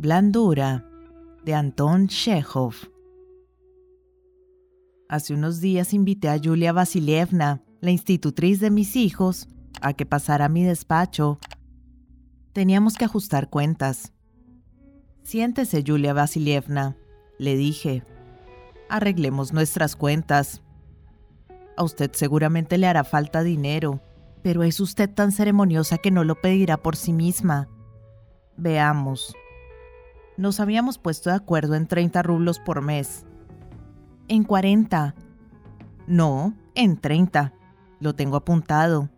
Blandura de Anton Chekhov. Hace unos días invité a Julia Vasilievna, la institutriz de mis hijos, a que pasara a mi despacho. Teníamos que ajustar cuentas. Siéntese, Julia Vasilievna, le dije. Arreglemos nuestras cuentas. A usted seguramente le hará falta dinero, pero es usted tan ceremoniosa que no lo pedirá por sí misma. Veamos. Nos habíamos puesto de acuerdo en 30 rublos por mes. En 40. No, en 30. Lo tengo apuntado.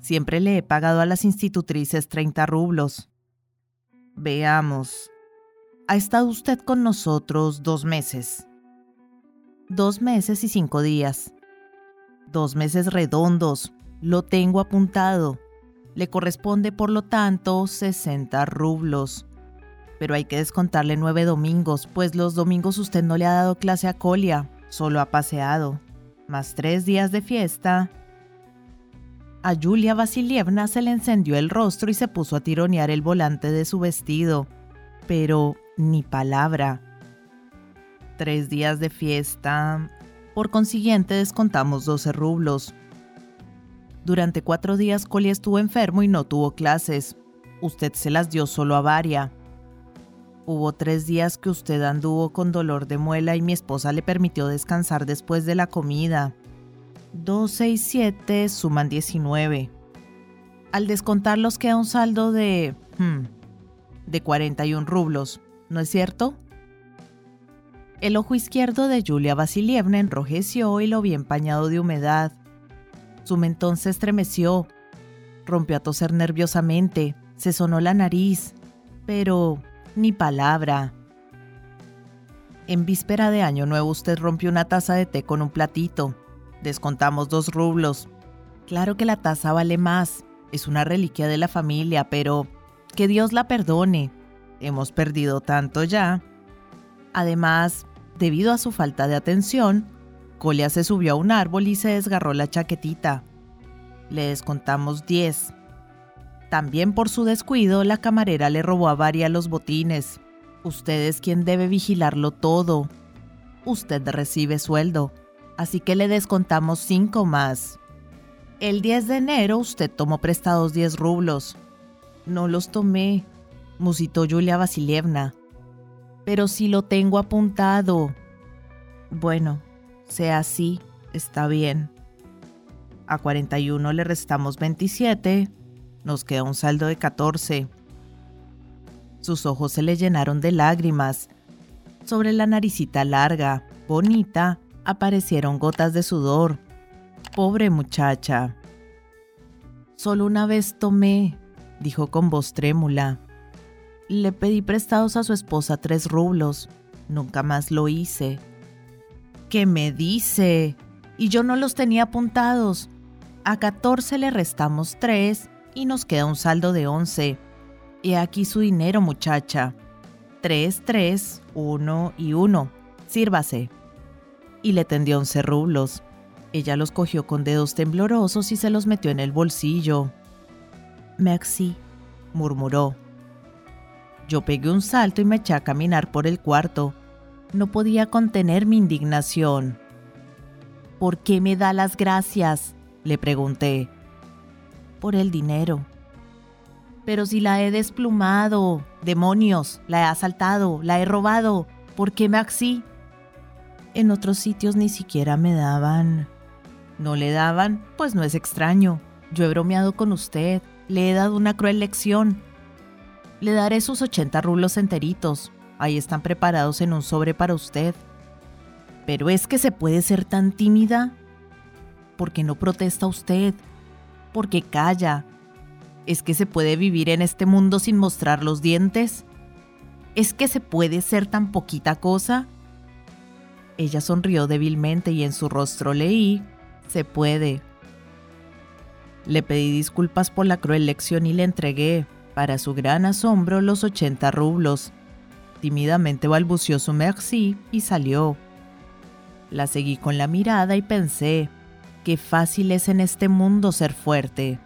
Siempre le he pagado a las institutrices 30 rublos. Veamos. Ha estado usted con nosotros dos meses. Dos meses y cinco días. Dos meses redondos. Lo tengo apuntado. Le corresponde, por lo tanto, 60 rublos. Pero hay que descontarle nueve domingos, pues los domingos usted no le ha dado clase a Colia, solo ha paseado. Más tres días de fiesta, a Julia Vasilievna se le encendió el rostro y se puso a tironear el volante de su vestido. Pero ni palabra. Tres días de fiesta. Por consiguiente, descontamos 12 rublos. Durante cuatro días Coli estuvo enfermo y no tuvo clases. Usted se las dio solo a Varia. Hubo tres días que usted anduvo con dolor de muela y mi esposa le permitió descansar después de la comida. 12 y 7 suman 19. Al descontarlos queda un saldo de... Hmm, de 41 rublos, ¿no es cierto? El ojo izquierdo de Julia Vasilievna enrojeció y lo vi empañado de humedad. Su mentón se estremeció, rompió a toser nerviosamente, se sonó la nariz, pero ni palabra. En víspera de Año Nuevo usted rompió una taza de té con un platito, Descontamos dos rublos. Claro que la taza vale más. Es una reliquia de la familia, pero que Dios la perdone. Hemos perdido tanto ya. Además, debido a su falta de atención, Colia se subió a un árbol y se desgarró la chaquetita. Le descontamos 10. También por su descuido, la camarera le robó a Varia los botines. Usted es quien debe vigilarlo todo. Usted recibe sueldo así que le descontamos 5 más. El 10 de enero usted tomó prestados 10 rublos. No los tomé, musitó Julia Vasilievna. Pero si lo tengo apuntado. Bueno, sea así, está bien. A 41 le restamos 27, nos queda un saldo de 14. Sus ojos se le llenaron de lágrimas. Sobre la naricita larga, bonita, aparecieron gotas de sudor. Pobre muchacha. Solo una vez tomé, dijo con voz trémula. Le pedí prestados a su esposa tres rublos. Nunca más lo hice. ¿Qué me dice? Y yo no los tenía apuntados. A 14 le restamos tres y nos queda un saldo de 11. Y aquí su dinero, muchacha. Tres, tres, uno y uno. Sírvase y le tendió once rublos. Ella los cogió con dedos temblorosos y se los metió en el bolsillo. Merci, murmuró. Yo pegué un salto y me eché a caminar por el cuarto. No podía contener mi indignación. ¿Por qué me da las gracias? le pregunté. Por el dinero. Pero si la he desplumado, demonios, la he asaltado, la he robado, ¿por qué Maxi? En otros sitios ni siquiera me daban. No le daban, pues no es extraño. Yo he bromeado con usted, le he dado una cruel lección. Le daré sus 80 rublos enteritos. Ahí están preparados en un sobre para usted. Pero es que se puede ser tan tímida. ¿Por qué no protesta usted? ¿Por qué calla? ¿Es que se puede vivir en este mundo sin mostrar los dientes? ¿Es que se puede ser tan poquita cosa? Ella sonrió débilmente y en su rostro leí, se puede. Le pedí disculpas por la cruel lección y le entregué, para su gran asombro, los 80 rublos. Tímidamente balbució su merci y salió. La seguí con la mirada y pensé, qué fácil es en este mundo ser fuerte.